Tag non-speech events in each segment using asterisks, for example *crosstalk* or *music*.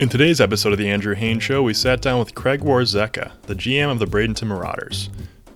In today's episode of The Andrew Haines Show, we sat down with Craig Warzecha, the GM of the Bradenton Marauders.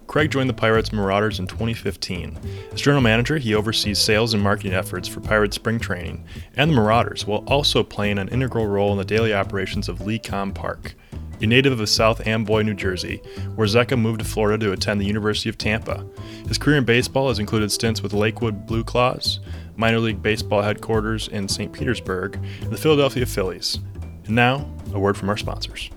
Craig joined the Pirates Marauders in 2015. As general manager, he oversees sales and marketing efforts for Pirates spring training and the Marauders, while also playing an integral role in the daily operations of Lecom Park. A native of South Amboy, New Jersey, Warzecha moved to Florida to attend the University of Tampa. His career in baseball has included stints with Lakewood Blue Claws, minor league baseball headquarters in St. Petersburg, and the Philadelphia Phillies. And now, a word from our sponsors.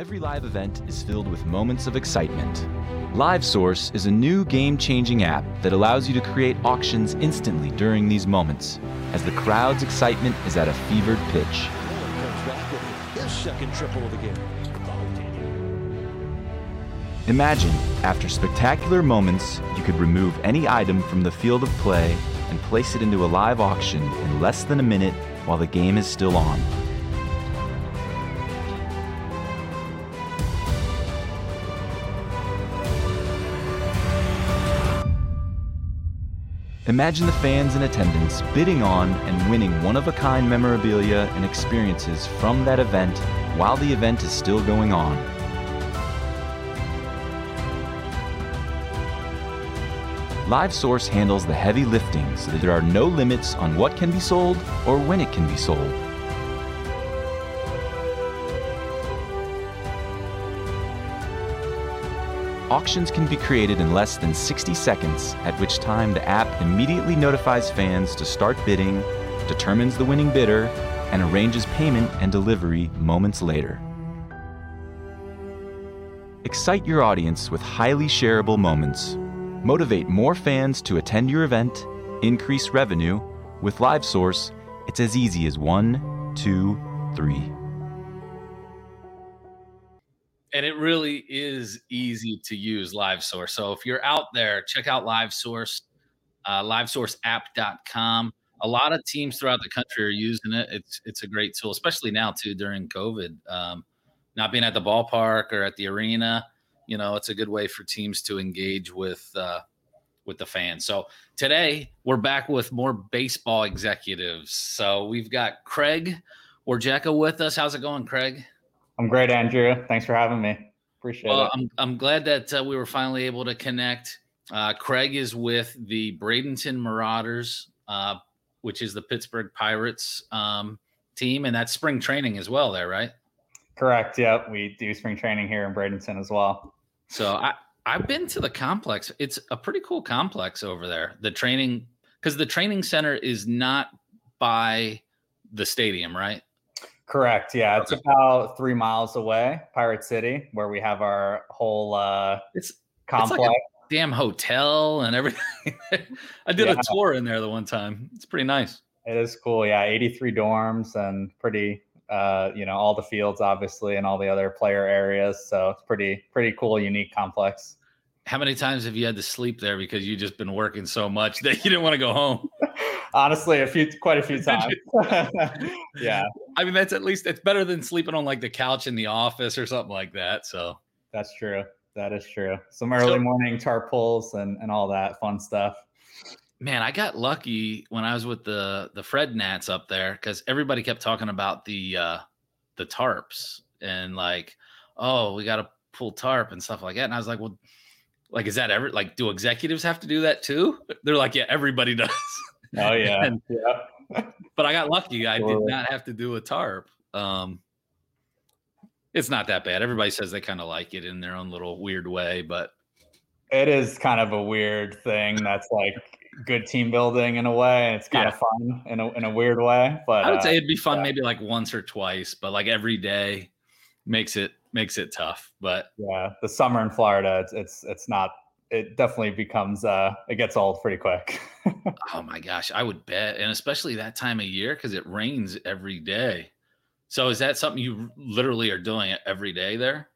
Every live event is filled with moments of excitement. LiveSource is a new game changing app that allows you to create auctions instantly during these moments, as the crowd's excitement is at a fevered pitch. Imagine, after spectacular moments, you could remove any item from the field of play and place it into a live auction in less than a minute while the game is still on. Imagine the fans in attendance bidding on and winning one of a kind memorabilia and experiences from that event while the event is still going on. LiveSource handles the heavy lifting so that there are no limits on what can be sold or when it can be sold. Auctions can be created in less than 60 seconds, at which time the app immediately notifies fans to start bidding, determines the winning bidder, and arranges payment and delivery moments later. Excite your audience with highly shareable moments. Motivate more fans to attend your event, increase revenue. With LiveSource, it's as easy as one, two, three. And it really is easy to use LiveSource. So if you're out there, check out LiveSource, uh, LiveSourceApp.com. A lot of teams throughout the country are using it. It's it's a great tool, especially now too during COVID. Um, not being at the ballpark or at the arena, you know, it's a good way for teams to engage with uh, with the fans. So today we're back with more baseball executives. So we've got Craig Warzecha with us. How's it going, Craig? I'm great, Andrew. Thanks for having me. Appreciate Well, it. I'm I'm glad that uh, we were finally able to connect. Uh, Craig is with the Bradenton Marauders, uh, which is the Pittsburgh Pirates um, team, and that's spring training as well. There, right? Correct. Yep. We do spring training here in Bradenton as well. So I I've been to the complex. It's a pretty cool complex over there. The training because the training center is not by the stadium, right? Correct. Yeah. It's Okay. about three miles away, Pirate City, where we have our whole uh, It's complex. like damn hotel and everything. *laughs* I did Yeah. a tour in there the one time. It's pretty nice. it is cool. Yeah. 83 dorms and pretty, uh, you know, all the fields, obviously, and all the other player areas. So it's pretty, pretty cool, unique complex. How many times have you had to sleep there because you just been working so much *laughs* that you didn't want to go home? Honestly, a few, quite a few *laughs* times. *laughs* yeah. I mean, that's at least it's better than sleeping on like the couch in the office or something like that. So That's true. That is true. Some early So- morning chart pulls and, and all that fun stuff. man, I got lucky when I was with the the Fred Nats up there because everybody kept talking about the uh the tarps and like, oh, we got to pull tarp and stuff like that. And I was like, well, like, is that ever like, do executives have to do that too? They're like, yeah, everybody *laughs* does. Oh *laughs* yeah. And- yeah. but I got lucky. I did not have to do a tarp. Um, it's not that bad. Everybody says they kind of like it in their own little weird way, but It is kind of a weird thing that's like good team building in a way. It's kind Yeah. of fun in a in a weird way. But I would uh, say it'd be fun yeah. maybe like once or twice, but like every day makes it makes it tough. But yeah, the summer in Florida, it's it's it's not. It definitely becomes uh, it gets old pretty quick. *laughs* oh my gosh, I would bet, and especially that time of year because it rains every day. So is that something you literally are doing every day there?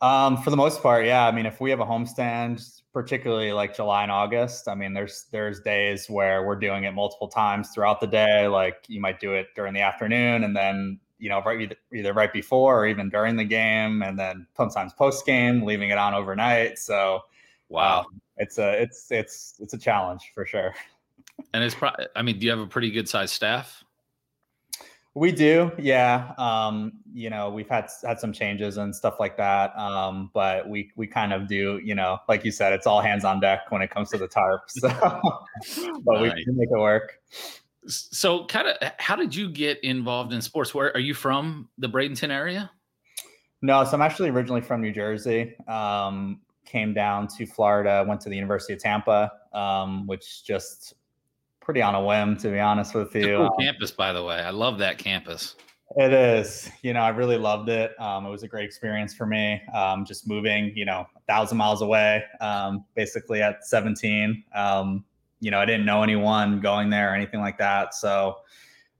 Um, for the most part, yeah. I mean, if we have a homestand, particularly like July and August, I mean, there's there's days where we're doing it multiple times throughout the day. Like you might do it during the afternoon, and then you know, right either, either right before or even during the game, and then sometimes post game, leaving it on overnight. So Wow. um, it's a it's it's it's a challenge for sure. and it's probably. I mean, do you have a pretty good sized staff? We do, yeah. Um, you know, we've had had some changes and stuff like that. Um, but we we kind of do, you know, like you said, it's all hands on deck when it comes to the tarp. So, *laughs* but we can make it work. So, kind of, how did you get involved in sports? Where are you from? The Bradenton area? No, so I'm actually originally from New Jersey. Um, came down to Florida, went to the University of Tampa, um, which just pretty on a whim, to be honest with you. Cool um, campus, by the way. I love that campus. It is. You know, I really loved it. Um, it was a great experience for me. Um, just moving, you know, a thousand miles away, um, basically at 17. Um, you know, I didn't know anyone going there or anything like that. So,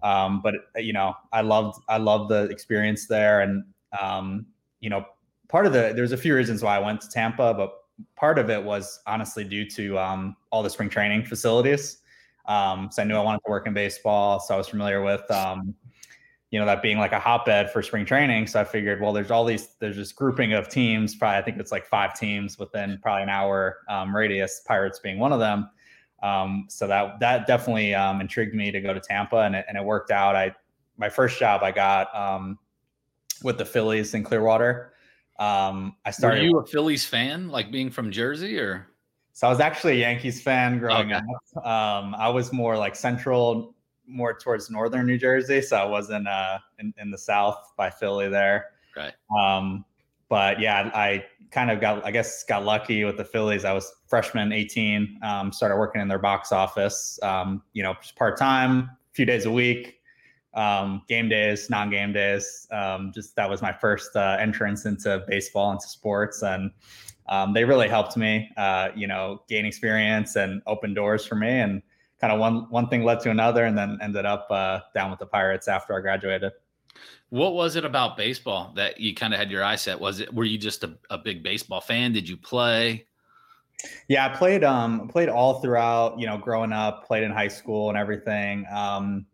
um, but you know, I loved I loved the experience there, and um, you know, part of the there's a few reasons why I went to Tampa, but part of it was honestly due to all the spring training facilities. Um, so I knew I wanted to work in baseball. So I was familiar with, um, you know, that being like a hotbed for spring training. So I figured, well, there's all these, there's this grouping of teams. Probably, I think it's like five teams within probably an hour um, radius. Pirates being one of them. Um, so that that definitely um, intrigued me to go to Tampa, and it, and it worked out. I my first job I got um, with the Phillies in Clearwater. Um, I started. Were you a Phillies fan, like being from Jersey, or? So I was actually a Yankees fan growing okay. up. Um, I was more like central, more towards northern New Jersey, so I wasn't uh, in, in the south by Philly there. Right. Um, but yeah, I kind of got, I guess, got lucky with the Phillies. I was freshman, 18, um, started working in their box office. Um, you know, just part time, a few days a week, um, game days, non game days. Um, just that was my first uh, entrance into baseball, into sports, and um, they really helped me, uh, you know, gain experience and open doors for me. And kind of one one thing led to another, and then ended up uh, down with the Pirates after I graduated. What was it about baseball that you kind of had your eye set? Was it were you just a, a big baseball fan? Did you play? Yeah, I played um played all throughout, you know, growing up, played in high school and everything. Um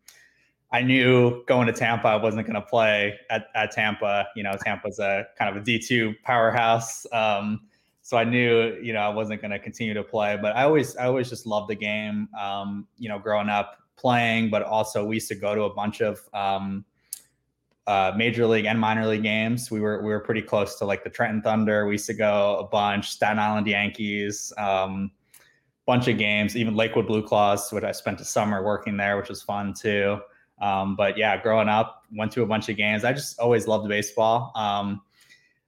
I knew going to Tampa I wasn't going to play at, at Tampa. You know, Tampa's a kind of a D2 powerhouse. Um, so I knew, you know, I wasn't going to continue to play. But I always, I always just loved the game. Um, you know, growing up playing, but also we used to go to a bunch of um, uh, major league and minor league games. We were we were pretty close to like the Trenton Thunder. We used to go a bunch. Staten Island Yankees. Um, bunch of games, even Lakewood Blue Claws, which I spent a summer working there, which was fun too. Um, but yeah, growing up, went to a bunch of games. I just always loved baseball. Um,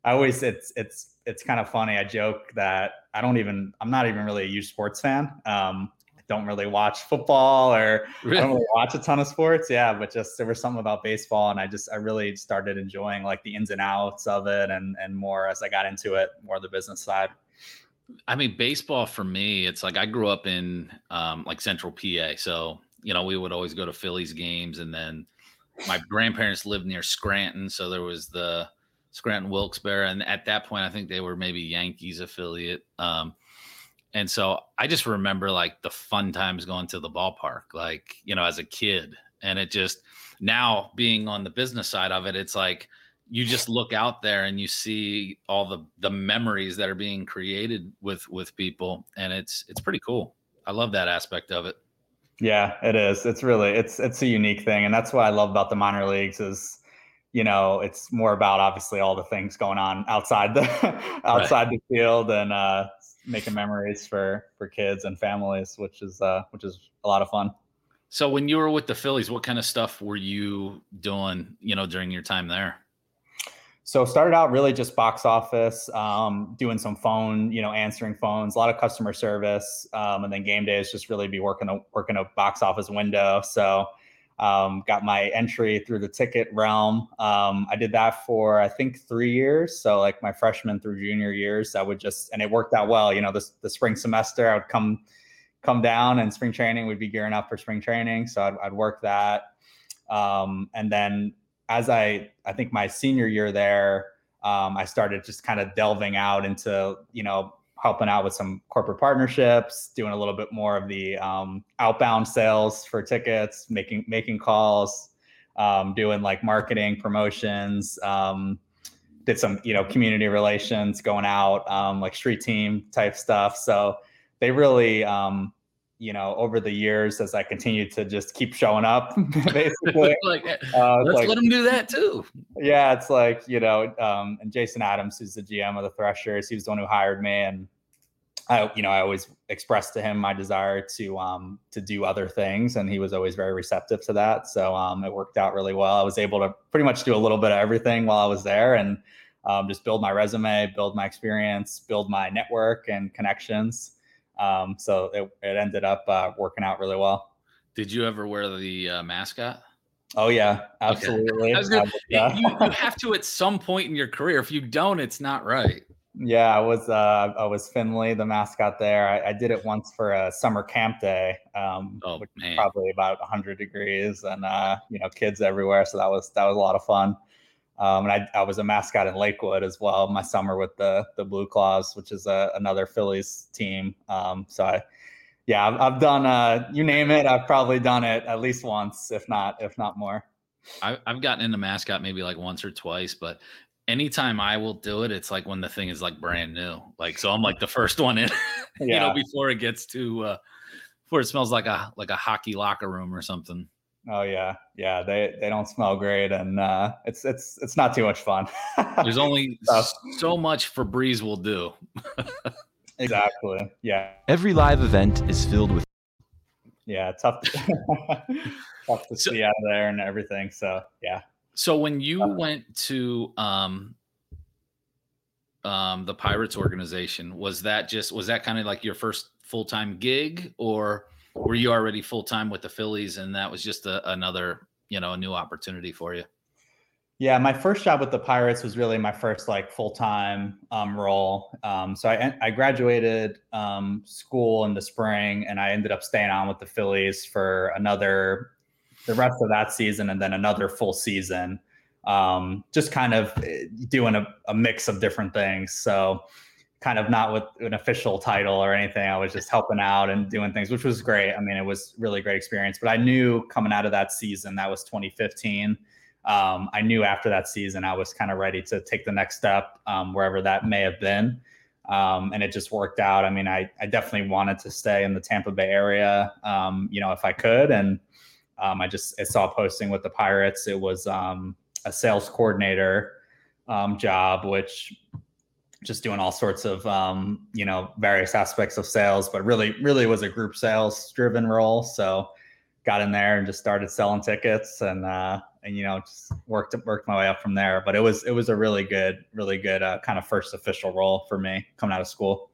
I always it's it's it's kind of funny. I joke that I don't even I'm not even really a huge sports fan. Um, I don't really watch football or really? I don't really watch a ton of sports. Yeah, but just there was something about baseball, and I just I really started enjoying like the ins and outs of it, and and more as I got into it, more the business side. I mean, baseball for me, it's like I grew up in um, like Central PA, so you know we would always go to Phillies games, and then my grandparents lived near Scranton, so there was the Scranton Wilkes-Barre, and at that point, I think they were maybe Yankees affiliate. Um, and so I just remember like the fun times going to the ballpark, like you know, as a kid, and it just now being on the business side of it, it's like you just look out there and you see all the the memories that are being created with with people, and it's it's pretty cool. I love that aspect of it. Yeah, it is. It's really it's it's a unique thing, and that's what I love about the minor leagues is you know, it's more about obviously all the things going on outside the *laughs* outside right. the field and uh, making memories for for kids and families, which is uh, which is a lot of fun. So when you were with the Phillies, what kind of stuff were you doing, you know, during your time there? So started out really just box office, um, doing some phone, you know, answering phones, a lot of customer service, um, and then game days just really be working a working a box office window. So um, got my entry through the ticket realm. Um, I did that for I think three years. So like my freshman through junior years, I would just and it worked out well. You know, the the spring semester I would come come down and spring training we'd be gearing up for spring training. So I'd, I'd work that, um, and then as I I think my senior year there, um, I started just kind of delving out into you know helping out with some corporate partnerships, doing a little bit more of the um, outbound sales for tickets, making making calls, um, doing like marketing promotions. Um, did some you know community relations, going out um, like street team type stuff. So they really um, you know, over the years, as I continued to just keep showing up, *laughs* basically, *laughs* like, uh, let's like, let him do that too. yeah, it's like you know, um, and Jason Adams, who's the GM of the Threshers, he was the one who hired me, and I, you know, I always expressed to him my desire to um, to do other things, and he was always very receptive to that. So um, it worked out really well. I was able to pretty much do a little bit of everything while I was there, and um, just build my resume, build my experience, build my network and connections. Um, so it, it ended up uh, working out really well. Did you ever wear the uh, mascot? Oh yeah, absolutely. *laughs* Was gonna, you, you have to at some point in your career. If you don't, it's not right. Yeah, I was uh, I was Phinley, the mascot there. I, I did it once for a summer camp day, um, Oh which was man, probably about 100 degrees, and uh, you know, kids everywhere. So that was that was a lot of fun. Um, and I, I was a mascot in Lakewood as well. My summer with the the Blue Claws, which is a, another Phillies team. Um, so I, yeah, I've, I've done uh, you name it. I've probably done it at least once, if not if not more. I, I've gotten into mascot maybe like once or twice, but anytime I will do it, it's like when the thing is like brand new. Like so, I'm like the first one in, *laughs* you know, before it gets to uh, before it smells like a like a hockey locker room or something. Oh yeah, yeah. They they don't smell great, and uh, it's it's it's not too much fun. *laughs* There's only So- so much Febreze will do. *laughs* exactly. Yeah, Every live event is filled with yeah. Tough to, *laughs* tough to So- see out of there and everything. So yeah. So when you went to um um the Pirates organization, was that just was that kind of like your first full-time gig or were you already full-time with the Phillies and that was just a, another, you know, a new opportunity for you? Yeah, my first job with the Pirates was really my first like full time um, role. Um, so I I graduated um, school in the spring, and I ended up staying on with the Phillies for another the rest of that season, and then another full season. Um, just kind of eh, doing a, a mix of different things. So kind of not with an official title or anything. I was just helping out and doing things, which was great. I mean, it was really great experience. But I knew coming out of that season, that was 2015 um, I knew after that season I was kind of ready to take the next step um, wherever that may have been. Um, and it just worked out. I mean, I, I definitely wanted to stay in the Tampa Bay area, um, you know, if I could. And um, I just I saw posting with the Pirates. It was um, a sales coordinator job, which just doing all sorts of um, you know various aspects of sales, but really really was a group sales driven role. So got in there and just started selling tickets and uh, and you know just worked worked my way up from there. But it was it was a really good really good uh, kind of first official role for me coming out of school.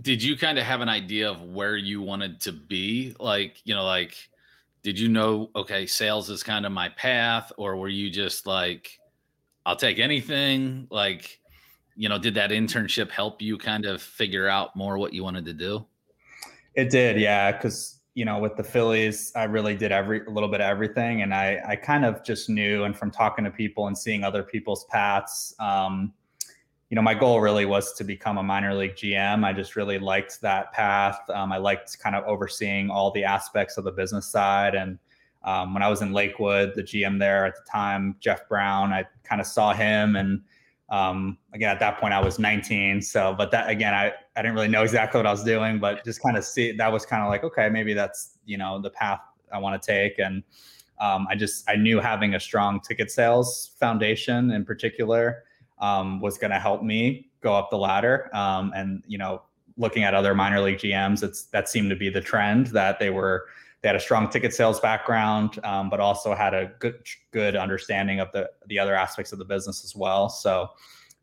Did you kind of have an idea of where you wanted to be? Like, you know, like did you know okay, sales is kind of my path or were you just like I'll take anything? Like, you know, did that internship help you kind of figure out more what you wanted to do? It did, yeah, because you know with the Phillies, I really did every a little bit of everything, and I I kind of just knew, and from talking to people and seeing other people's paths, um, you know, my goal really was to become a minor league GM. I just really liked that path. Um, I liked kind of overseeing all the aspects of the business side, and um, when I was in Lakewood, the GM there at the time, Jeff Brown, I kind of saw him and um, again at that point i was 19 so but that again i, I didn't really know exactly what i was doing but just kind of see that was kind of like okay maybe that's you know the path i want to take and um, i just i knew having a strong ticket sales foundation in particular um, was going to help me go up the ladder um, and you know looking at other minor league gms it's that seemed to be the trend that they were they had a strong ticket sales background, um, but also had a good good understanding of the the other aspects of the business as well. So,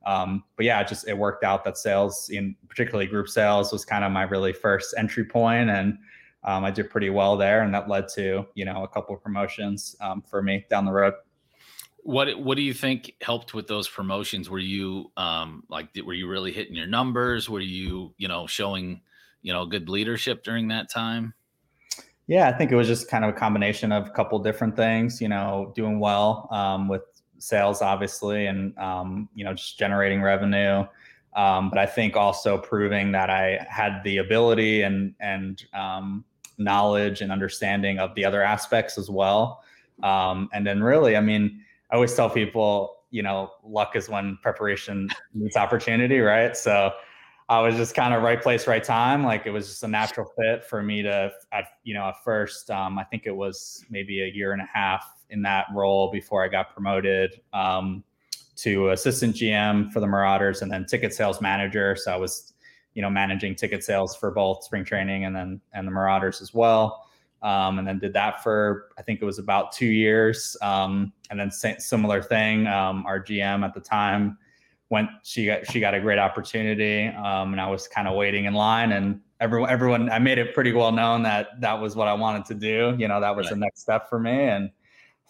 um, but yeah, it just it worked out that sales, in particularly group sales, was kind of my really first entry point, and um, I did pretty well there, and that led to you know a couple of promotions um, for me down the road. What what do you think helped with those promotions? Were you um like were you really hitting your numbers? Were you, you know, showing, you know, good leadership during that time? Yeah, I think it was just kind of a combination of a couple different things. You know, doing well um, with sales, obviously, and um, you know, just generating revenue. Um, but I think also proving that I had the ability and and um, knowledge and understanding of the other aspects as well. Um, and then really, I mean, I always tell people, you know, luck is when preparation meets opportunity, right? So I was just kind of right place, right time. Like it was just a natural fit for me to, at you know, at first, um, I think it was maybe a year and a half in that role before I got promoted um, to assistant GM for the Marauders and then ticket sales manager. So I was, you know, managing ticket sales for both spring training and then and the Marauders as well. Um, and then did that for I think it was about two years. Um, and then similar thing. Um, our GM at the time went she got she got a great opportunity um, and i was kind of waiting in line and everyone everyone i made it pretty well known that that was what i wanted to do you know that was right. the next step for me and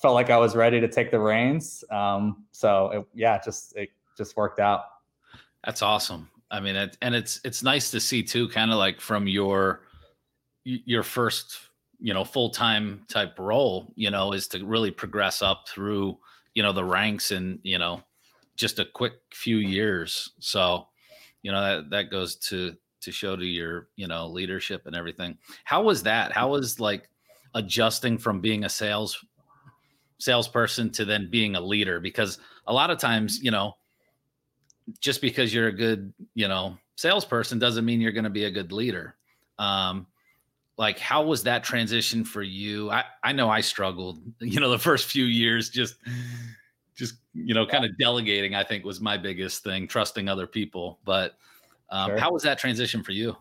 felt like i was ready to take the reins um, so it, yeah just it just worked out that's awesome i mean it, and it's it's nice to see too kind of like from your your first you know full-time type role you know is to really progress up through you know the ranks and you know just a quick few years. So, you know, that, that goes to, to show to your, you know, leadership and everything. How was that? How was like adjusting from being a sales salesperson to then being a leader? Because a lot of times, you know, just because you're a good, you know, salesperson doesn't mean you're going to be a good leader. Um, like how was that transition for you? I, I know I struggled, *laughs* you know, the first few years just just you know kind of delegating i think was my biggest thing trusting other people. But um, sure. how was that transition for you?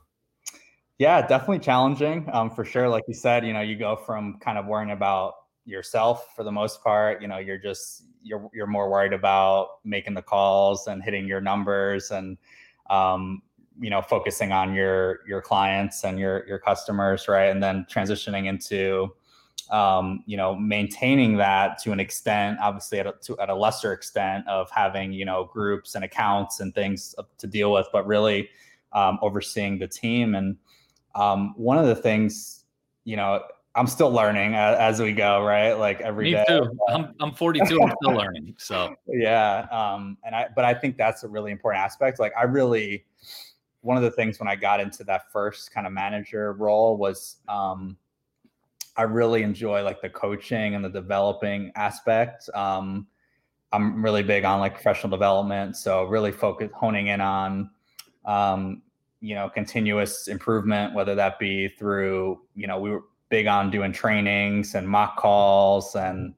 Yeah definitely challenging um, for sure. Like you said you know you go from kind of worrying about yourself for the most part you know you're just you're you're more worried about making the calls and hitting your numbers and um, you know focusing on your your clients and your your customers right? And then transitioning into um, you know, maintaining that to an extent, obviously at a, to, at a lesser extent of having, you know, groups and accounts and things to deal with, but really um, overseeing the team. And um, one of the things, you know, I'm still learning as, as we go, right? Like every Me day. too. I'm, I'm 42. I'm still learning. So *laughs* yeah. Um, and I, but I think that's a really important aspect. Like I really, one of the things when I got into that first kind of manager role was, um, I really enjoy like the coaching and the developing aspect. Um, I'm really big on like professional development, so really focus honing in on um, you know continuous improvement, whether that be through you know we were big on doing trainings and mock calls and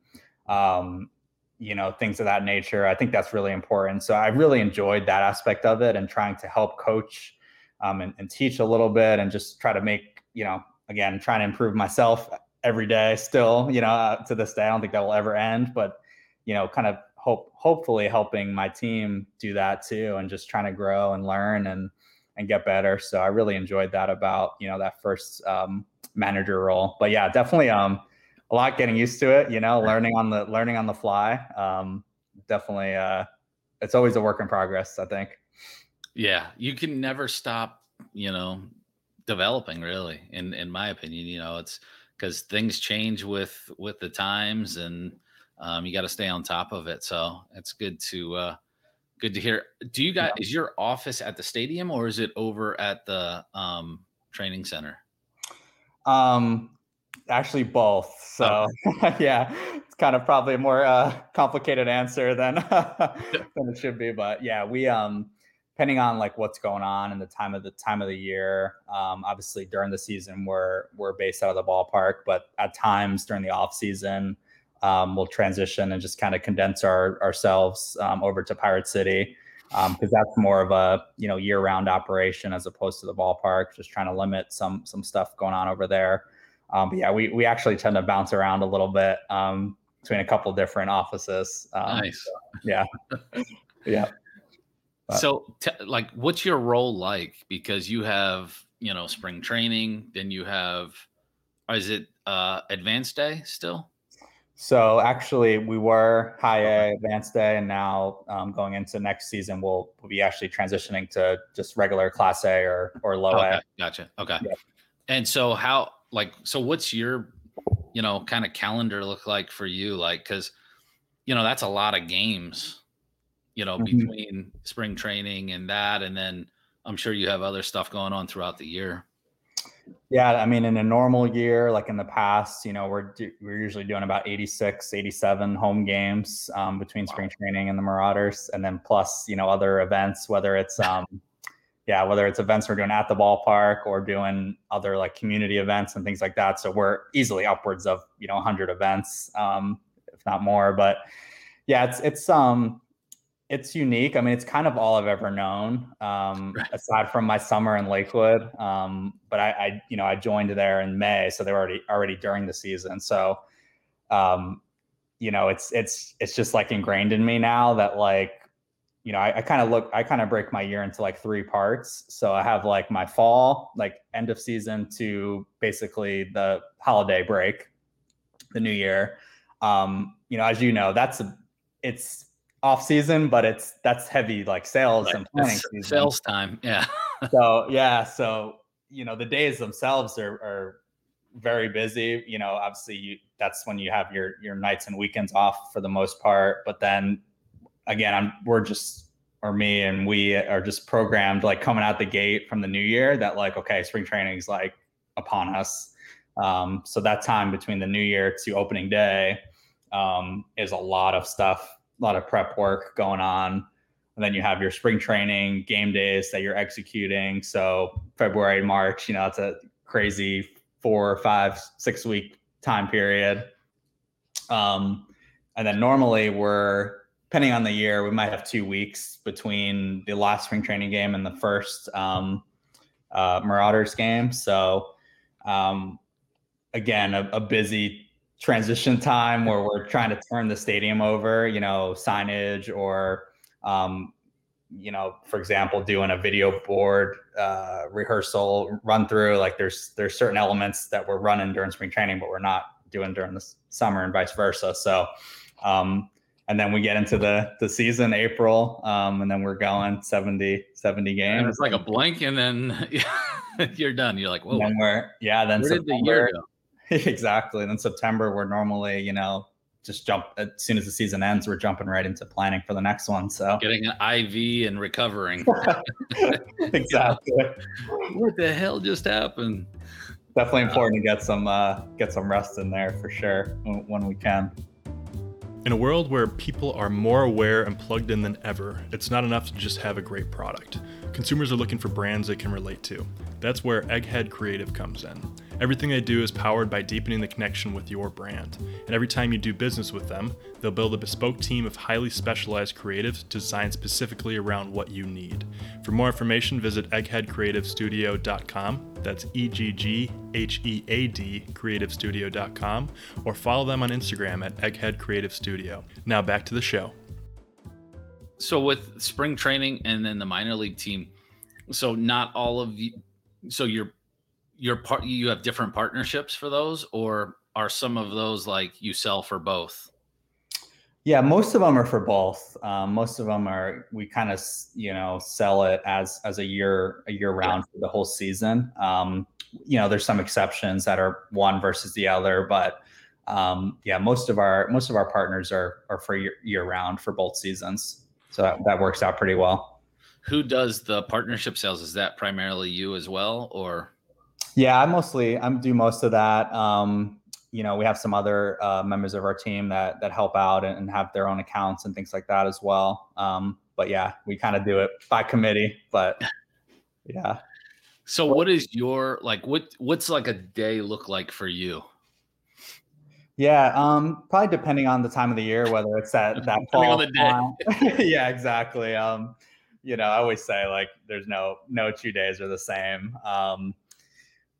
um, you know things of that nature. I think that's really important. So I really enjoyed that aspect of it and trying to help coach um, and, and teach a little bit and just try to make you know again trying to improve myself every day still, you know, uh, to this day. I don't think that will ever end, but you know, kind of hope hopefully helping my team do that too and just trying to grow and learn and and get better. So I really enjoyed that about, you know, that first um, manager role. But yeah, definitely um a lot getting used to it, you know, learning on the learning on the fly. Um definitely uh it's always a work in progress, I think. Yeah, you can never stop, you know, developing really in in my opinion, you know, it's because things change with with the times and um, you got to stay on top of it so it's good to uh, good to hear. Do you guys is your office at the stadium or is it over at the um, training center? Um actually both so *laughs* yeah it's kind of probably a more uh, complicated answer than *laughs* than it should be but yeah we um depending on like what's going on and the time of the time of the year. Um, obviously, during the season, we're we're based out of the ballpark, but at times during the off season, um, we'll transition and just kind of condense our ourselves um, over to Pirate City because um, that's more of a you know year round operation as opposed to the ballpark. Just trying to limit some some stuff going on over there. Um, but yeah, we we actually tend to bounce around a little bit um, between a couple different offices. nice. So, yeah. *laughs* yeah. But. So, t- like, what's your role like? Because you have, you know, spring training, then you have, is it uh, Advanced A still? So actually, we were high A Advanced A, and now um, going into next season, we'll, we'll be actually transitioning to just regular Class A or or low okay, A. Gotcha. Okay. Yeah. And so how like so what's your you know kind of calendar look like for you? Like because you know that's a lot of games you know, mm-hmm. between spring training and that, and then I'm sure you have other stuff going on throughout the year. Yeah, I mean, in a normal year, like in the past, you know, we're we're usually doing about 86, 87 home games um, between spring training and the Marauders, and then plus, you know, other events, whether it's um, yeah, whether it's events we're doing at the ballpark or doing other like community events and things like that. So we're easily upwards of you know 100 events, um, if not more. But yeah, it's it's um it's unique. I mean, it's kind of all I've ever known, um, right. aside from my summer in Lakewood. Um, but I, I, you know, I joined there in May, so they were already already during the season. So, um, you know, it's it's it's just like ingrained in me now that like you know, I, I kind of look, I kind of break my year into like three parts. So I have like my fall, like end of season to basically the holiday break, the new year. Um, you know, as you know, that's a, it's off season, but it's that's heavy like sales and planning season. Sales time, yeah. *laughs* so yeah, so you know, the days themselves are are very busy. You know, obviously you, that's when you have your your nights and weekends off for the most part. But then again, I'm we're just or me and we are just programmed like coming out the gate from the new year that like okay, spring training is like upon us. Um, so that time between the new year to opening day um, is a lot of stuff, a lot of prep work going on. And then you have your spring training game days that you're executing. So February, March, you know, it's a crazy four, five, six week time period. Um, and then normally we're depending on the year, we might have two weeks between the last spring training game and the first um, uh, Marauders game. So, um, again, a, a, busy transition time where we're trying to turn the stadium over, you know, signage or, um, you know, for example, doing a video board uh, rehearsal run through. Like there's there's certain elements that we're running during spring training, but we're not doing during the summer and vice versa. So um, and then we get into the the season April um, and then we're going 70 70 games and it's like a blank and then *laughs* you're done you're like whoa then we're yeah then Where September, did the year go? *laughs* exactly and then September we're normally you know just jump as soon as the season ends we're jumping right into planning for the next one so getting an IV and recovering *laughs* exactly *laughs* what the hell just happened definitely important to get some uh, get some rest in there for sure when we can in a world where people are more aware and plugged in than ever, it's not enough to just have a great product. Consumers are looking for brands they can relate to. That's where Egghead Creative comes in. Everything they do is powered by deepening the connection with your brand. And every time you do business with them, they'll build a bespoke team of highly specialized creatives designed specifically around what you need. For more information, visit eggheadcreativestudio.com. That's E G G H E A D creativestudio.com or follow them on Instagram at Egghead Creative Studio. Now back to the show. So with spring training and then the minor league team, so not all of you so you're your part you have different partnerships for those or are some of those like you sell for both? Yeah most of them are for both. Um, most of them are we kind of you know sell it as as a year a year round yeah. for the whole season. Um, you know there's some exceptions that are one versus the other but um, yeah most of our most of our partners are are for year, year round for both seasons. So that, that works out pretty well. Who does the partnership sales? Is that primarily you as well or yeah, I mostly I do most of that. Um, you know, we have some other uh, members of our team that that help out and, and, have their own accounts and things like that as well. Um, but yeah, we kind of do it by committee. But *laughs* yeah. So what is your like what what's like a day look like for you? Yeah, um, probably depending on the time of the year, whether it's that *laughs* that fall. on the day. *laughs* yeah, exactly. Um, you know, I always say like there's no no two days are the same. Um,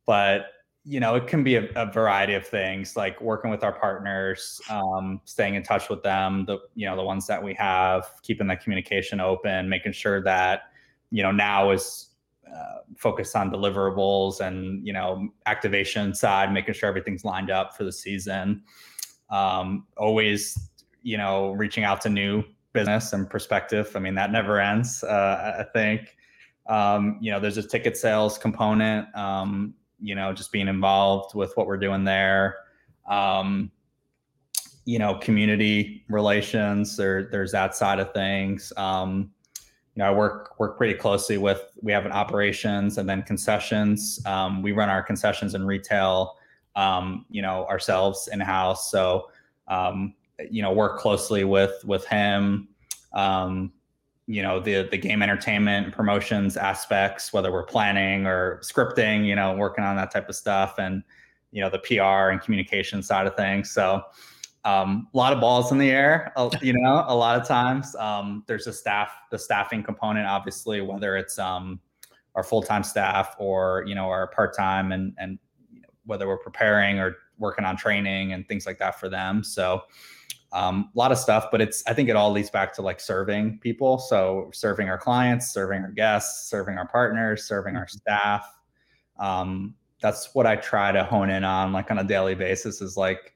but you know it can be a, a, variety of things like working with our partners um, staying in touch with them the you know the ones that we have keeping that communication open making sure that you know now is uh, focused on deliverables and you know activation side making sure everything's lined up for the season. Um, always you know reaching out to new business and perspective. I mean that never ends uh, i think. Um, you know there's a ticket sales component um, you know, just being involved with what we're doing there. Um, you know, community relations. There, there's that side of things. Um, you know, I work work pretty closely with. We have an operations and then concessions. Um, we run our concessions and retail. Um, you know, ourselves in house. So, um, you know, work closely with with him. Um, you know the the game entertainment promotions aspects whether we're planning or scripting you know working on that type of stuff and you know the pr and communication side of things. So um, a lot of balls in the air *laughs* you know a lot of times. Um, there's a staff the staffing component obviously whether it's um, our full-time staff or you know our part-time and and whether we're preparing or working on training and things like that for them. So um, a lot of stuff, but it's I think it all leads back to like serving people. So serving our clients, serving our guests, serving our partners, serving our mm-hmm. staff. Um, that's what I try to hone in on like on a daily basis is like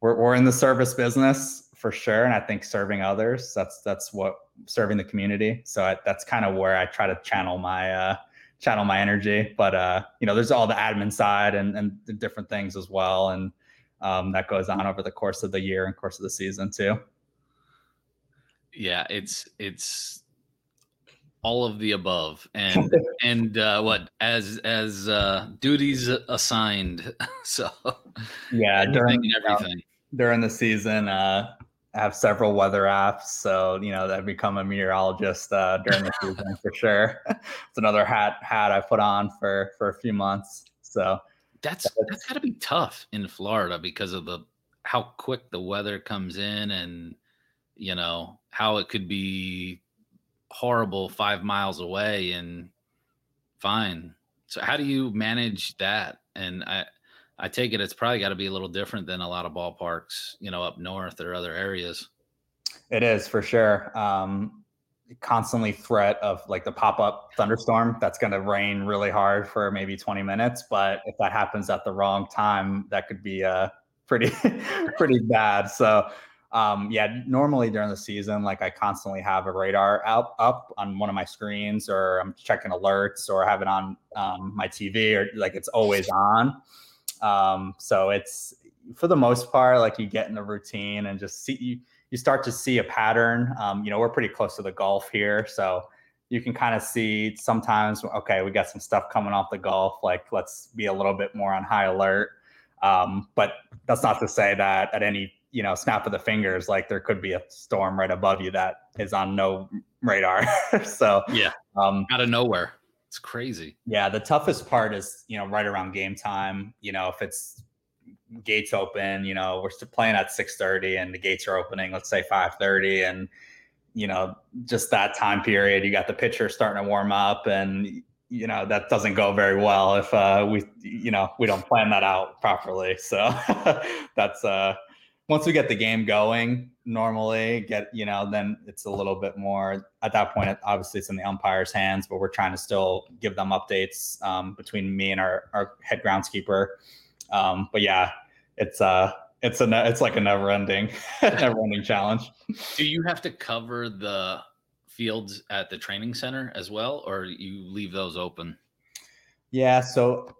we're we're in the service business for sure, and I think serving others that's that's what serving the community. So I, that's kind of where I try to channel my uh, channel my energy. But uh, you know, there's all the admin side and and the different things as well, and um, that goes on over the course of the year and course of the season too. Yeah, it's it's all of the above and *laughs* and uh, what as as uh, duties assigned. *laughs* so yeah, during everything during the season, uh, I have several weather apps, so you know I've become a meteorologist uh, during the *laughs* season for sure. it's another hat hat I put on for for a few months. So that's that's got to be tough in Florida because of the how quick the weather comes in and you know how it could be horrible 5 miles away and fine. So how do you manage that? And I I take it it's probably got to be a little different than a lot of ballparks, you know, up north or other areas. It is for sure. Um, constantly threat of like the pop-up thunderstorm that's going to rain really hard for maybe 20 minutes but if that happens at the wrong time that could be uh pretty *laughs* pretty bad. So um yeah normally during the season like i constantly have a radar out up on one of my screens or i'm checking alerts or have it on um, my tv or like it's always on. Um so it's for the most part like you get in the routine and just see you you start to see a pattern. Um, you know, we're pretty close to the Gulf here, so you can kind of see sometimes. Okay, we got some stuff coming off the Gulf. Like, let's be a little bit more on high alert. Um, but that's not to say that at any you know snap of the fingers, like there could be a storm right above you that is on no radar. *laughs* so yeah, um, out of nowhere. It's crazy. Yeah, the toughest part is you know right around game time. You know, if it's gates open you know we're still playing at 6.30 and the gates are opening let's say 5.30 and you know just that time period you got the pitcher starting to warm up and you know that doesn't go very well if uh, we you know we don't plan that out properly. *laughs* So *laughs* that's uh once we get the game going normally get you know then it's a little bit more at that point obviously it's in the umpire's hands but we're trying to still give them updates um, between me and our, our head groundskeeper. Um, but yeah it's uh it's a it's like a never ending *laughs* never ending challenge. Do you have to cover the fields at the training center as well, or you leave those open? Yeah, so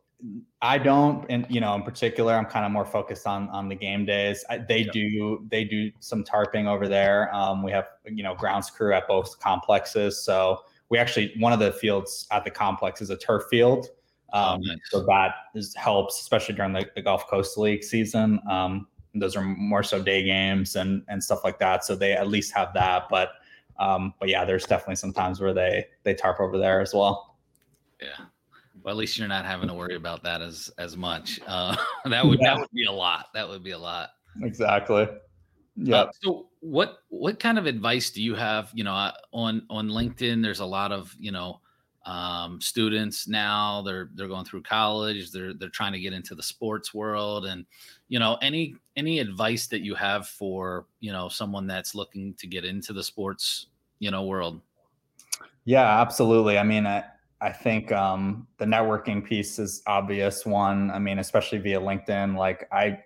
I don't, and you know, in particular, I'm kind of more focused on on the game days. I, they yep. do they do some tarping over there. Um, we have you know grounds crew at both complexes, so we actually one of the fields at the complex is a turf field. Um, oh, nice. So that is, helps, especially during the, the Gulf Coast League season. Um, those are more so day games and and stuff like that. So they at least have that. But um, but yeah, there's definitely some times where they they tarp over there as well. Yeah. Well, at least you're not having to worry about that as as much. *laughs* Uh, that would yeah. that would be a lot. That would be a lot. Exactly. Yeah. Uh, so what what kind of advice do you have? You know, uh, on on LinkedIn, there's a lot of you know um, students now they're they're going through college they're they're trying to get into the sports world and you know any any advice that you have for you know someone that's looking to get into the sports you know world? Yeah absolutely. I mean i i think um, the networking piece is obvious one. I mean especially via linkedin like i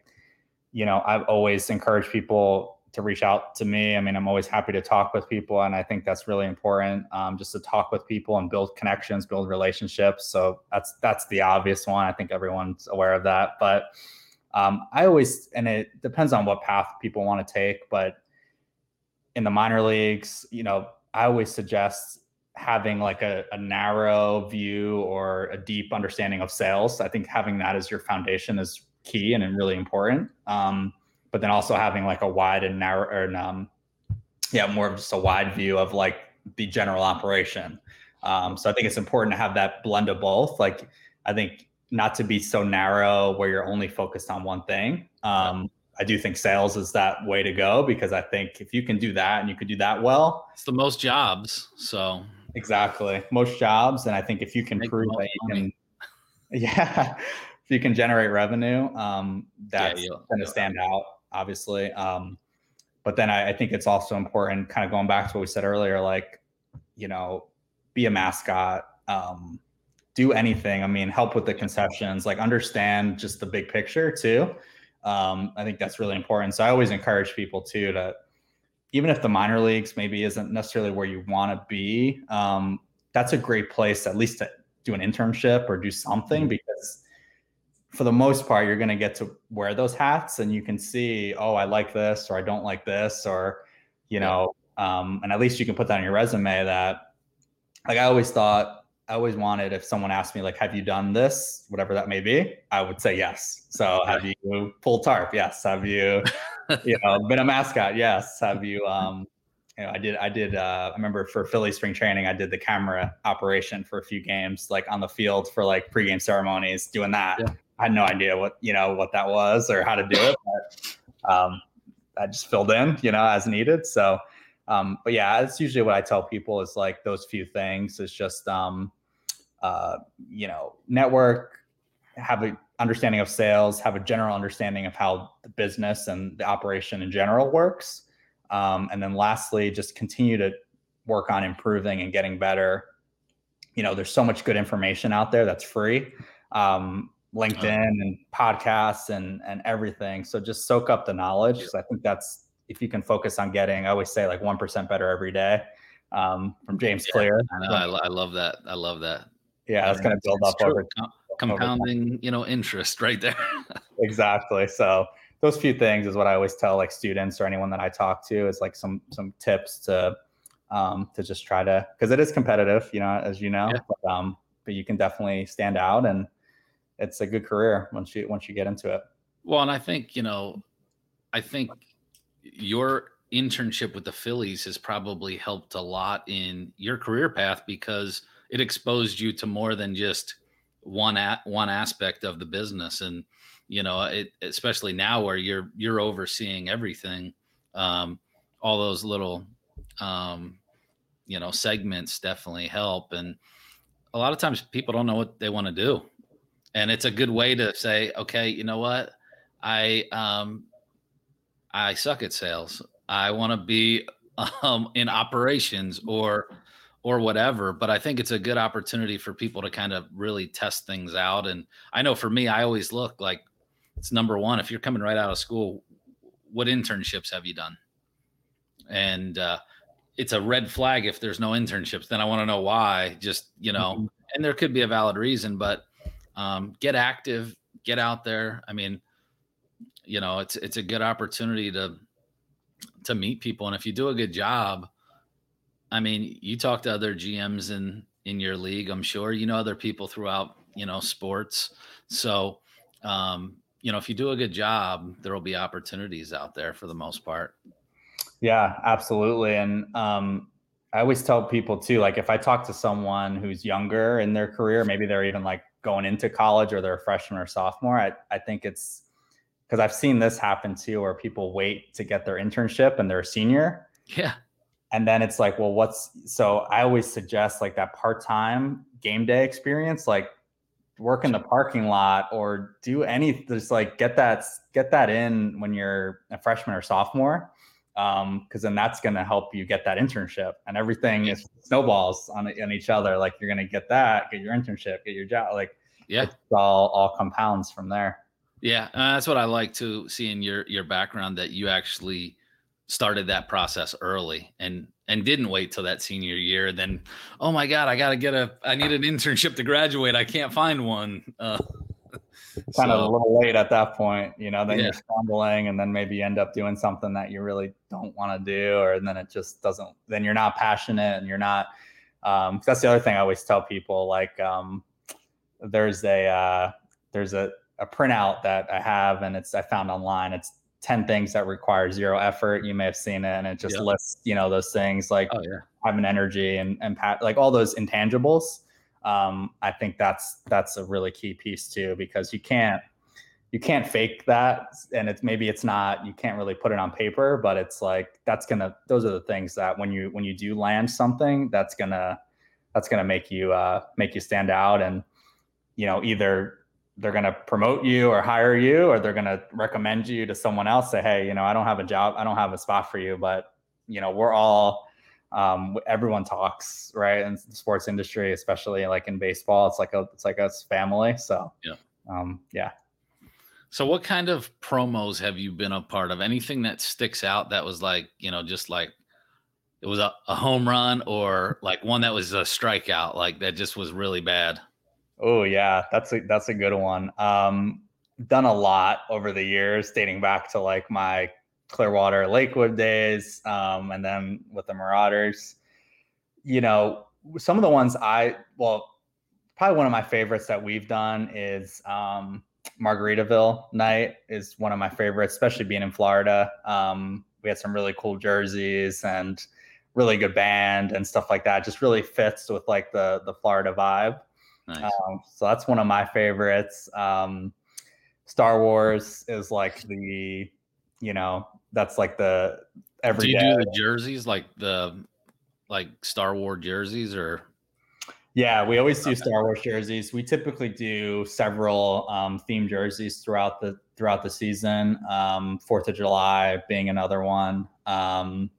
you know i've always encouraged people to reach out to me. I mean, I'm always happy to talk with people, and I think that's really important. Um, just to talk with people and build connections, build relationships. So that's that's the obvious one. I think everyone's aware of that. But um, I always, and it depends on what path people want to take. But in the minor leagues, you know, I always suggest having like a, a narrow view or a deep understanding of sales. I think having that as your foundation is key and really important. Um, but then also having like a wide and narrow and um yeah more of just a wide view of like the general operation. Um, so I think it's important to have that blend of both. Like I think not to be so narrow where you're only focused on one thing. Um, I do think sales is that way to go because I think if you can do that and you could do that well, it's the most jobs. So exactly most jobs, and I think if you can Make prove that you money. can, *laughs* yeah, if you can generate revenue, um, that's yeah, going to stand out, obviously. Um, but then I, I think it's also important, kind of going back to what we said earlier, like you know, be a mascot. Um, do anything. I mean, help with the concessions, like understand just the big picture too. Um, I think that's really important. So I always encourage people too to, even if the minor leagues maybe isn't necessarily where you want to be, um, that's a great place at least to do an internship or do something mm-hmm. because for the most part you're going to get to wear those hats and you can see, oh, I like this or I don't like this or, you know, um, and at least you can put that on your resume that, like I always thought I always wanted if someone asked me like, "Have you done this?" whatever that may be, I would say yes. So, have you pulled tarp? Yes. Have you, *laughs* you know, been a mascot? Yes. Have you, um, you know, I did. I did. Uh, I remember for Philly spring training, I did the camera operation for a few games, like on the field for like pregame ceremonies, doing that. Yeah. I had no idea what you know what that was or how to do it, but um, I just filled in, you know, as needed. So. Um, but yeah, that's usually what I tell people is like those few things is just um, uh, you know, network, have an understanding of sales, have a general understanding of how the business and the operation in general works. Um, and then lastly, just continue to work on improving and getting better. You know, there's so much good information out there that's free. Um, LinkedIn and podcasts and and everything. So just soak up the knowledge. I think that's if you can focus on getting, I always say like one percent better every day. Um, from James yeah, Clear. I, know, I, I, love that. I love that. Yeah, that's going to build up over compounding, over you know, interest right there. *laughs* exactly. So those few things is what I always tell like students or anyone that I talk to is like some some tips to um to just try to because it is competitive, you know, as you know. Yeah. But, um, but you can definitely stand out and it's a good career once you once you get into it. Well, and I think, you know, I think your internship with the Phillies has probably helped a lot in your career path because – it exposed you to more than just one at one aspect of the business. And you know it especially now where you're you're overseeing everything um all those little um you know segments definitely help. And a lot of times people don't know what they want to do and it's a good way to say okay you know what i um i suck at sales i want to be um in operations or or whatever. But I think it's a good opportunity for people to kind of really test things out. And I know for me, I always look like it's number one. If you're coming right out of school, what internships have you done? And uh, it's a red flag if there's no internships. Then I want to know why. Just you know, mm-hmm. and there could be a valid reason, but um, get active, get out there. I mean, you know, it's it's a good opportunity to to meet people, and if you do a good job, I mean, you talk to other GMs in in your league. I'm sure you know other people throughout you know sports. So, um, you know, if you do a good job, there will be opportunities out there for the most part. Yeah, absolutely. And um, I always tell people too, like if I talk to someone who's younger in their career, maybe they're even like going into college or they're a freshman or sophomore. I, I think it's because I've seen this happen too, where people wait to get their internship and they're a senior. Yeah and then it's like well what's so i always suggest like that part-time game day experience like work in the parking lot or do any just like get that get that in when you're a freshman or sophomore um because then that's going to help you get that internship and everything is snowballs on, on each other like you're going to get that get your internship get your job like yeah. It's all all compounds from there. Yeah uh, that's what i like to see in your your background that you actually started that process early and and didn't wait till that senior year then oh my god i gotta get a i need an internship to graduate. I can't find one. Uh, *laughs* kind so, of a little late at that point you know then yeah. you're stumbling and then maybe you end up doing something that you really don't want to do or then it just doesn't then you're not passionate and you're not um, that's the other thing i always tell people like um, there's a uh, there's a, a printout that i have and it's i found online it's 10 things that require zero effort. You may have seen it and it just lists, you know, those things like Oh yeah. having energy and, and pat, like all those intangibles. Um, I think that's, that's a really key piece too, because you can't, you can't fake that. And it's maybe it's not, you can't really put it on paper, but it's like, that's gonna, those are the things that when you, when you do land something, that's gonna, that's gonna make you, uh, make you stand out. And, you know, either they're going to promote you or hire you or they're going to recommend you to someone else say hey you know i don't have a job i don't have a spot for you but you know we're all um, everyone talks right in the sports industry especially like in baseball it's like a it's like a family so Yeah. um, yeah So what kind of promos have you been a part of? Anything that sticks out that was like, you know, just like it was a, a home run or like one that was a strikeout, like that just was really bad. Oh yeah, that's a that's a good one. Um, done a lot over the years, dating back to like my Clearwater Lakewood days, um, and then with the Marauders. You know, some of the ones I well, probably one of my favorites that we've done is um, Margaritaville night is one of my favorites, especially being in Florida. Um, we had some really cool jerseys and really good band and stuff like that. Just really fits with like the the Florida vibe. Nice. Um, so that's one of my favorites. Um, Star Wars is like the, you know, that's like the do you do the jerseys like the like Star Wars jerseys or Yeah, we always do Star Wars jerseys. We typically do several um, theme jerseys throughout the throughout the season. Um, Fourth of July being another one, um,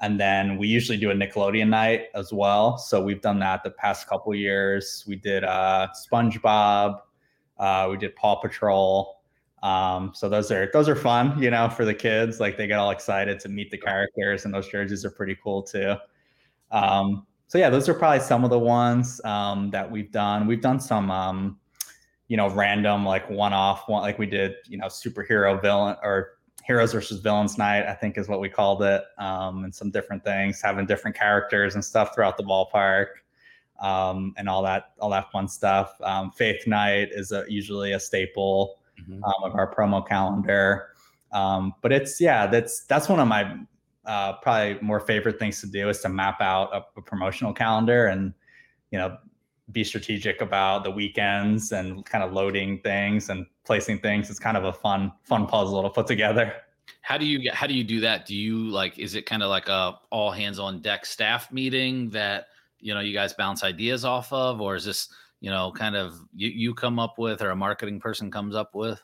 and then we usually do a Nickelodeon night as well. So we've done that the past couple years. We did uh, SpongeBob, uh, we did Paw Patrol. Um, so those are those are fun, you know, for the kids. Like they get all excited to meet the characters, and those jerseys are pretty cool too. Um, so yeah, those are probably some of the ones um, that we've done. We've done some, um, you know, random like one-off one, like we did, you know, superhero villain or heroes versus villains night, I think is what we called it, um, and some different things, having different characters and stuff throughout the ballpark, um, and all that, all that fun stuff. Um, Faith night is a, usually a staple um, of our promo calendar. Um, but it's yeah, that's that's one of my uh, probably more favorite things to do is to map out a, a promotional calendar and you know be strategic about the weekends and kind of loading things and placing things. It's kind of a fun fun puzzle to put together. how do you get how do you do that? Do you like is it kind of like a all hands on deck staff meeting that you know you guys bounce ideas off of or is this you know kind of you, you come up with or a marketing person comes up with?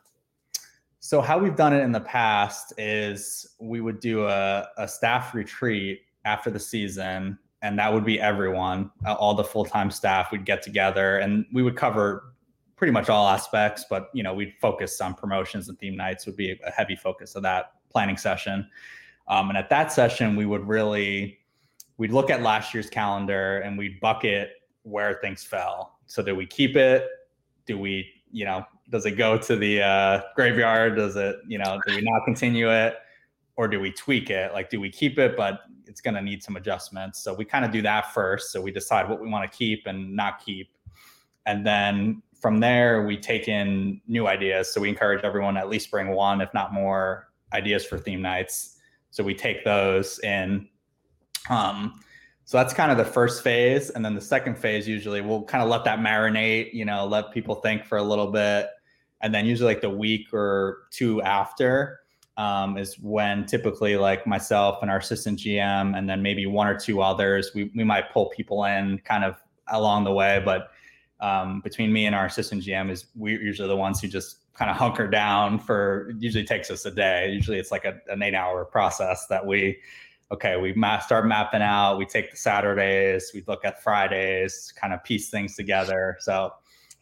So how we've done it in the past is we would do a, a staff retreat after the season, and that would be everyone, uh, all the full time staff. We'd get together, and we would cover pretty much all aspects. But you know, we'd focus on promotions and theme nights would be a heavy focus of that planning session. Um, and at that session, we would really we'd look at last year's calendar and we'd bucket where things fell. So do we keep it? Do we, you know, does it go to the uh, graveyard? Does it, you know, do we not continue it? Or do we tweak it? Like, do we keep it, but it's going to need some adjustments? So we kind of do that first. So we decide what we want to keep and not keep. And then from there, we take in new ideas. So we encourage everyone to at least bring one, if not more, ideas for theme nights. So we take those in. Um, so that's kind of the first phase. And then the second phase, usually we'll kind of let that marinate, you know, let people think for a little bit. And then usually like the week or two after um, is when typically like myself and our assistant GM, and then maybe one or two others, we, we might pull people in kind of along the way. But um, between me and our assistant GM is we're usually the ones who just kind of hunker down for usually takes us a day. Usually it's like a, an eight hour process that we okay, we ma- start mapping out. We take the Saturdays, we look at Fridays, kind of piece things together. So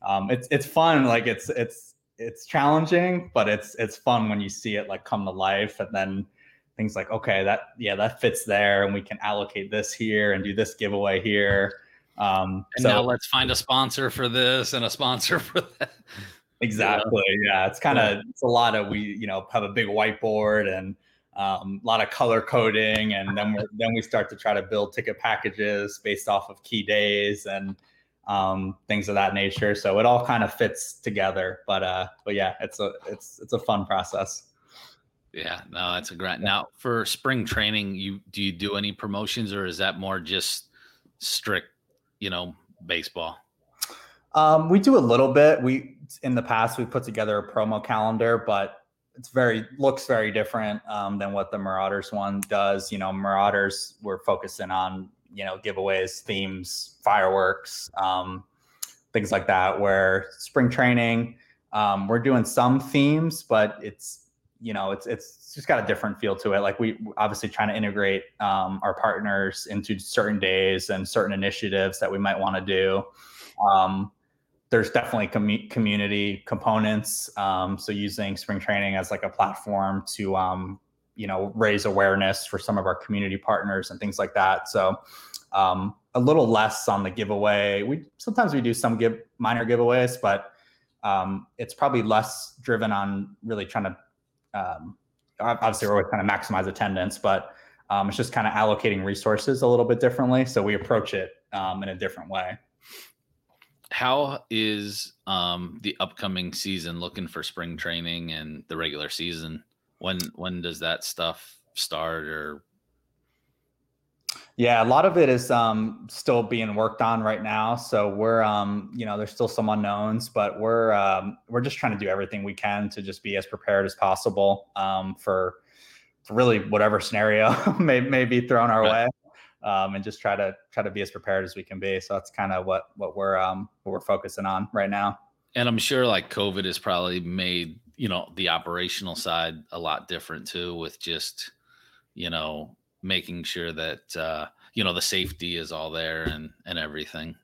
um, it's it's fun. Like it's it's it's challenging, but it's it's fun when you see it like come to life, and then things like okay, that yeah, that fits there, and we can allocate this here and do this giveaway here. Um, And so now let's find a sponsor for this and a sponsor *laughs* for that. Exactly. Yeah. It's kind of it's a lot of we you know have a big whiteboard and um, a lot of color coding, and then we then we start to try to build ticket packages based off of key days and um, things of that nature. So it all kind of fits together. But uh, but yeah, it's a it's it's a fun process. Yeah, no, that's a great. Now for spring training, you do you do any promotions or is that more just strict, you know, baseball? Um, we do a little bit. We in the past we put together a promo calendar, but it's very looks very different um, than what the Marauders one does. You know, Marauders we're focusing on you know giveaways, themes, fireworks, um, things like that. Where spring training, um, we're doing some themes, but it's you know it's it's just got a different feel to it. Like we obviously trying to integrate um, our partners into certain days and certain initiatives that we might want to do. Um, there's definitely com- community components. Um, so using spring training as like a platform to, um, you know, raise awareness for some of our community partners and things like that. So um, a little less on the giveaway. We sometimes we do some give minor giveaways, but um, it's probably less driven on really trying to. Um, obviously, we're always trying to maximize attendance, but um, it's just kind of allocating resources a little bit differently. So we approach it in a different way how is um, the upcoming season looking for spring training and the regular season? When when does that stuff start or yeah, a lot of it is um, still being worked on right now. So we're, um, you know, there's still some unknowns, but we're um, we're just trying to do everything we can to just be as prepared as possible um, for, for really whatever scenario *laughs* may may be thrown our right. way um, and just try to try to be as prepared as we can be. So that's kind of what what we're um, what we're focusing on right now. And I'm sure like COVID has probably made you know the operational side a lot different too, with just you know making sure that uh, you know the safety is all there and and everything.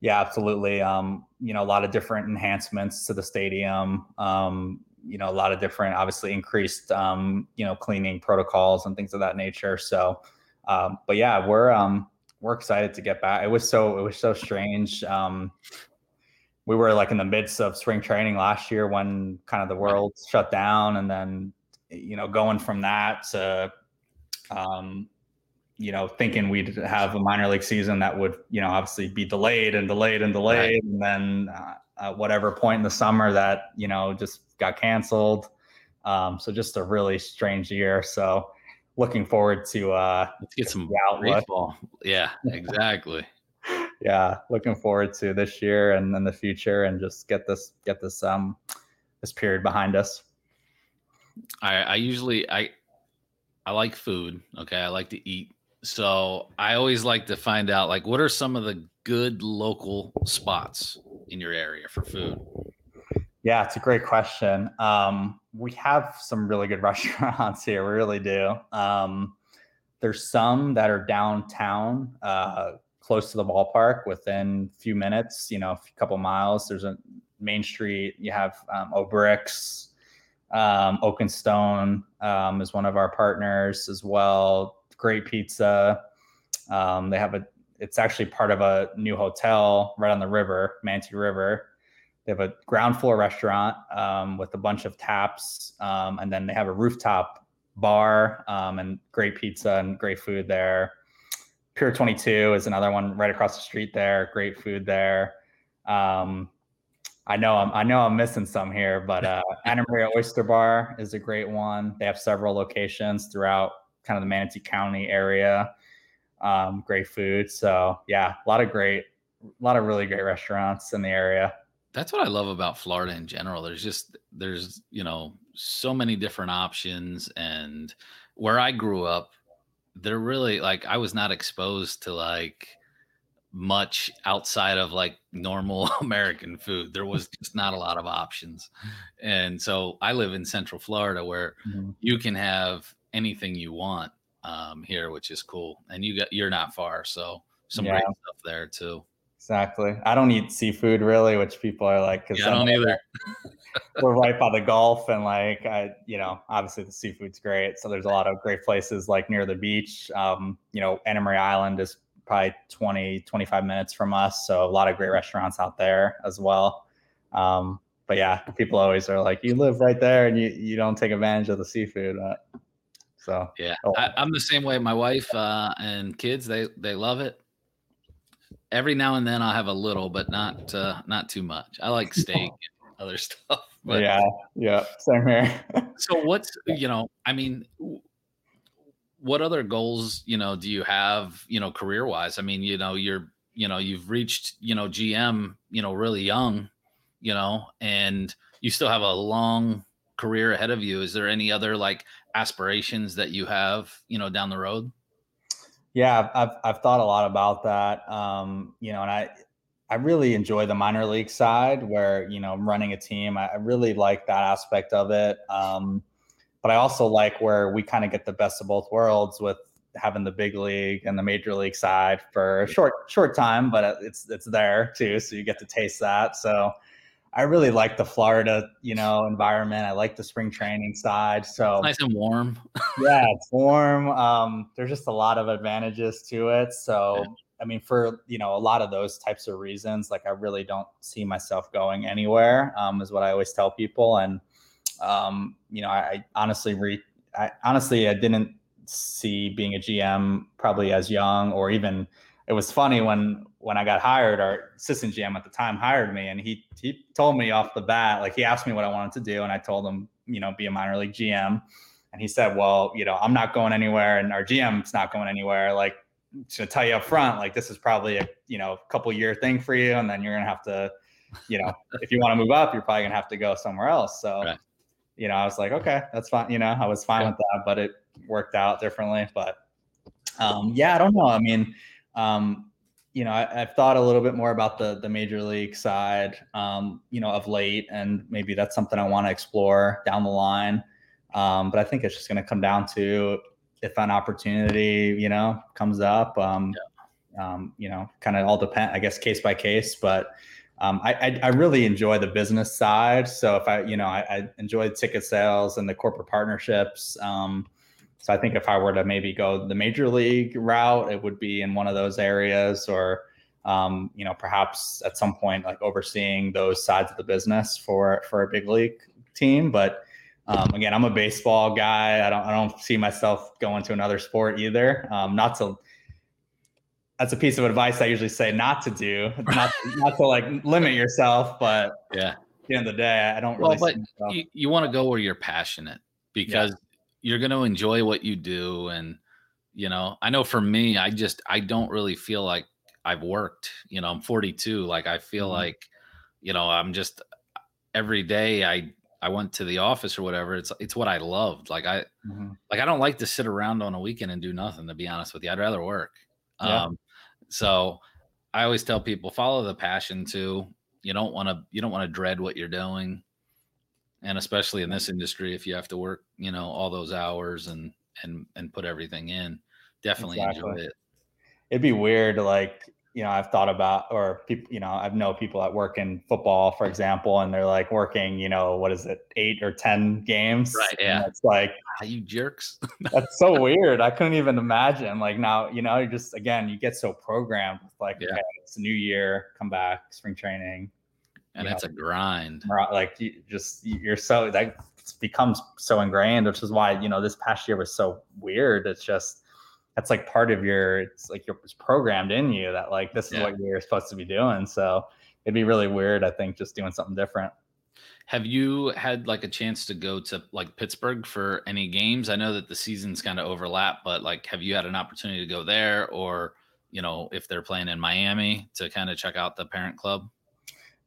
Yeah, absolutely. Um, you know, a lot of different enhancements to the stadium. Um, you know, a lot of different, obviously increased, um, you know, cleaning protocols and things of that nature. So, um, but yeah, we're um, we're excited to get back. It was so it was so strange. Um, we were like in the midst of spring training last year when kind of the world shut down, and then you know going from that to um, you know thinking we'd have a minor league season that would you know obviously be delayed and delayed and delayed, right. and then uh, at whatever point in the summer that you know just got canceled. Um, so just a really strange year. So looking forward to uh let's get some baseball. Yeah, *laughs* exactly. Yeah, looking forward to this year and then the future and just get this get this um this period behind us. I I usually I I like food, okay? I like to eat. So, I always like to find out like what are some of the good local spots in your area for food? Yeah, it's a great question. Um, we have some really good *laughs* restaurants here. We really do. Um, there's some that are downtown, uh, close to the ballpark, within a few minutes. You know, a couple miles. There's a Main Street. You have um, O'Bricks, um, Oak and Stone um, is one of our partners as well. Great pizza. Um, they have a. It's actually part of a new hotel right on the river, Manatee River they have a ground floor restaurant um, with a bunch of taps, um, and then they have a rooftop bar um, and great pizza and great food there. Pier 22 is another one right across the street there. Great food there. Um, I know I'm I know I'm missing some here, but uh, *laughs* Anna Maria Oyster Bar is a great one. They have several locations throughout kind of the Manatee County area. Um, great food. So yeah, a lot of great, a lot of really great restaurants in the area that's what I love about Florida in general. There's just there's you know so many different options, and where I grew up, they're really like I was not exposed to like much outside of like normal *laughs* American food. There was just not a lot of options, and so I live in Central Florida where mm-hmm. you can have anything you want um, here, which is cool. And you got you're not far, so some yeah. great stuff there too. Exactly. I don't eat seafood really, which people are like, because yeah, I don't either. *laughs* we're right by the Gulf, and like I, you know, obviously the seafood's great. So there's a lot of great places like near the beach. Um, you know, Anna Maria Island is probably 20, 25 minutes from us. So a lot of great restaurants out there as well. Um, but yeah, people always are like, you live right there and you, you don't take advantage of the seafood. Uh, so yeah, oh. I, am the same way. My wife uh, and kids, they, they love it every now and then I'll have a little, but not uh, not too much. I like *laughs* steak and other stuff. But, yeah, yeah, same here. so what's you know, I mean, what other goals you know do you have you know career wise? I mean, you know, you're you know you've reached you know GM you know really young, you know, and you still have a long career ahead of you. Is there any other like aspirations that you have you know down the road? Yeah, I've I've thought a lot about that. Um, you know, and I I really enjoy the minor league side where you know I'm running a team. I, I really like that aspect of it. Um, but I also like where we kind of get the best of both worlds with having the big league and the major league side for a short short time, but it's it's there too, so you get to taste that. So I really like the Florida, you know, environment. I like the spring training side. So nice and warm. *laughs* yeah, it's warm. Um, there's just a lot of advantages to it. So I mean, for you know, a lot of those types of reasons, like I really don't see myself going anywhere. Um, is what I always tell people. And um, you know, I, I honestly re I honestly I didn't see being a GM probably as young or even it was funny when when I got hired, our assistant GM at the time hired me, and he he told me off the bat, like he asked me what I wanted to do, and I told him, you know, be a minor league GM, and he said, well, you know, I'm not going anywhere, and our GM's not going anywhere. Like to tell you up front, like this is probably a you know couple year thing for you, and then you're gonna have to, you know, *laughs* if you want to move up, you're probably gonna have to go somewhere else. So. Right. You know, I was like, okay, that's fine. You know, I was fine yeah. with that, but it worked out differently. But um, yeah, I don't know. I mean, um, you know, I, have thought a little bit more about the the major league side, um, you know, of late, and maybe that's something I want to explore down the line. Um, but I think it's just going to come down to if an opportunity, you know, comes up. Um, yeah. um, you know, kind of all depend, I guess, case by case. But um, I, I, I really enjoy the business side. So if I, you know, I, I enjoy ticket sales and the corporate partnerships. Um, so I think if I were to maybe go the major league route, it would be in one of those areas, or um, you know, perhaps at some point like overseeing those sides of the business for for a big league team. But um, again, I'm a baseball guy. I don't I don't see myself going to another sport either. Um, not to that's a piece of advice I usually say not to do, *laughs* not not to like limit yourself, but yeah, at the end of the day, I don't really. Well, but you, you want to go where you're passionate because yeah you're going to enjoy what you do and you know i know for me i just i don't really feel like i've worked you know i'm 42 like i feel mm-hmm. like you know i'm just every day i i went to the office or whatever it's it's what i loved like i mm-hmm. like i don't like to sit around on a weekend and do nothing to be honest with you i'd rather work yeah. um so i always tell people follow the passion too you don't want to you don't want to dread what you're doing and especially in this industry if you have to work you know all those hours and and and put everything in definitely exactly. enjoy it it'd be weird like you know i've thought about or people you know i've know people that work in football for example and they're like working you know what is it eight or ten games right yeah it's like ah, you jerks *laughs* that's so weird i couldn't even imagine like now you know you just again you get so programmed with like yeah. okay, it's a new year come back spring training and it's know, a grind. Like you just you're so that becomes so ingrained, which is why you know this past year was so weird. It's just that's like part of your it's like you're it's programmed in you that like this is yeah. what you're supposed to be doing. So it'd be really weird, I think, just doing something different. Have you had like a chance to go to like Pittsburgh for any games? I know that the seasons kind of overlap, but like have you had an opportunity to go there or you know if they're playing in Miami to kind of check out the parent club?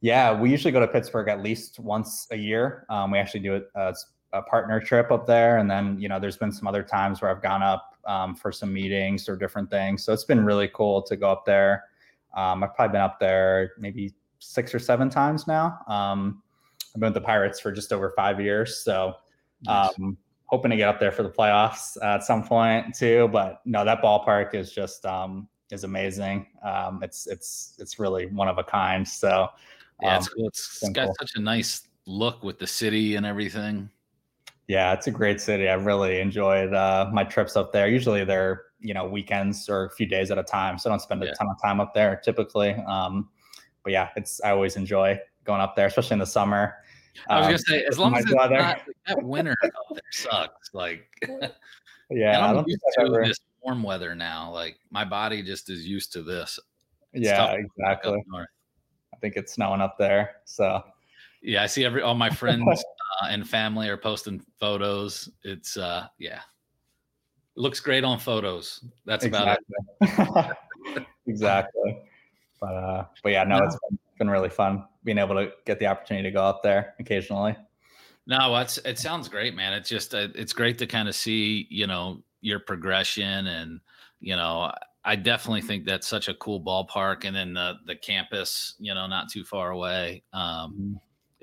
Yeah, we usually go to Pittsburgh at least once a year. Um, we actually do a, a, partner trip up there, and then you know, there's been some other times where I've gone up um, for some meetings or different things. So it's been really cool to go up there. Um, I've probably been up there maybe six or seven times now. Um, I've been with the Pirates for just over five years, so nice. Um, hoping to get up there for the playoffs at some point too. But no, that ballpark is just um, is amazing. it's it's it's really one of a kind. So yeah, it's um, cool. It's, it's got such a nice look with the city and everything. Yeah, it's a great city. I really enjoyed uh, my trips up there. Usually they're you know weekends or a few days at a time, so I don't spend a yeah. ton of time up there typically. Um, but yeah, it's I always enjoy going up there, especially in the summer. I was gonna um, say, as long as not that winter *laughs* up there sucks. Like, *laughs* yeah, I'm used to ever... this warm weather now. Like, my body just is used to this. It's yeah, exactly. I think it's snowing up there. So Yeah, I see every all my friends *laughs* uh, and family are posting photos. It's uh, yeah, it looks great on photos. That's about exactly. it. *laughs* exactly. But uh, but yeah, no, it's been, been really fun being able to get the opportunity to go up there occasionally. No, it's it sounds great, man. It's just uh, it's great to kind of see you know your progression and you know I definitely think that's such a cool ballpark, and then the the campus, you know, not too far away, um, mm-hmm.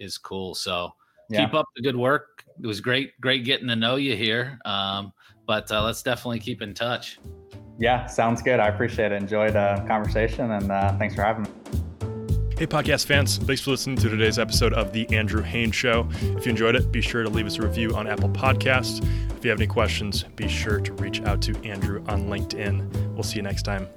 Is cool. So yeah. keep up the good work. It was great, great getting to know you here. Um, but uh, let's definitely keep in touch. Yeah, sounds good. I appreciate it. Enjoyed the conversation, and uh, thanks for having me. Hey, podcast fans, thanks for listening to today's episode of The Andrew Haines Show. If you enjoyed it, be sure to leave us a review on Apple Podcasts. If you have any questions, be sure to reach out to Andrew on LinkedIn. We'll see you next time.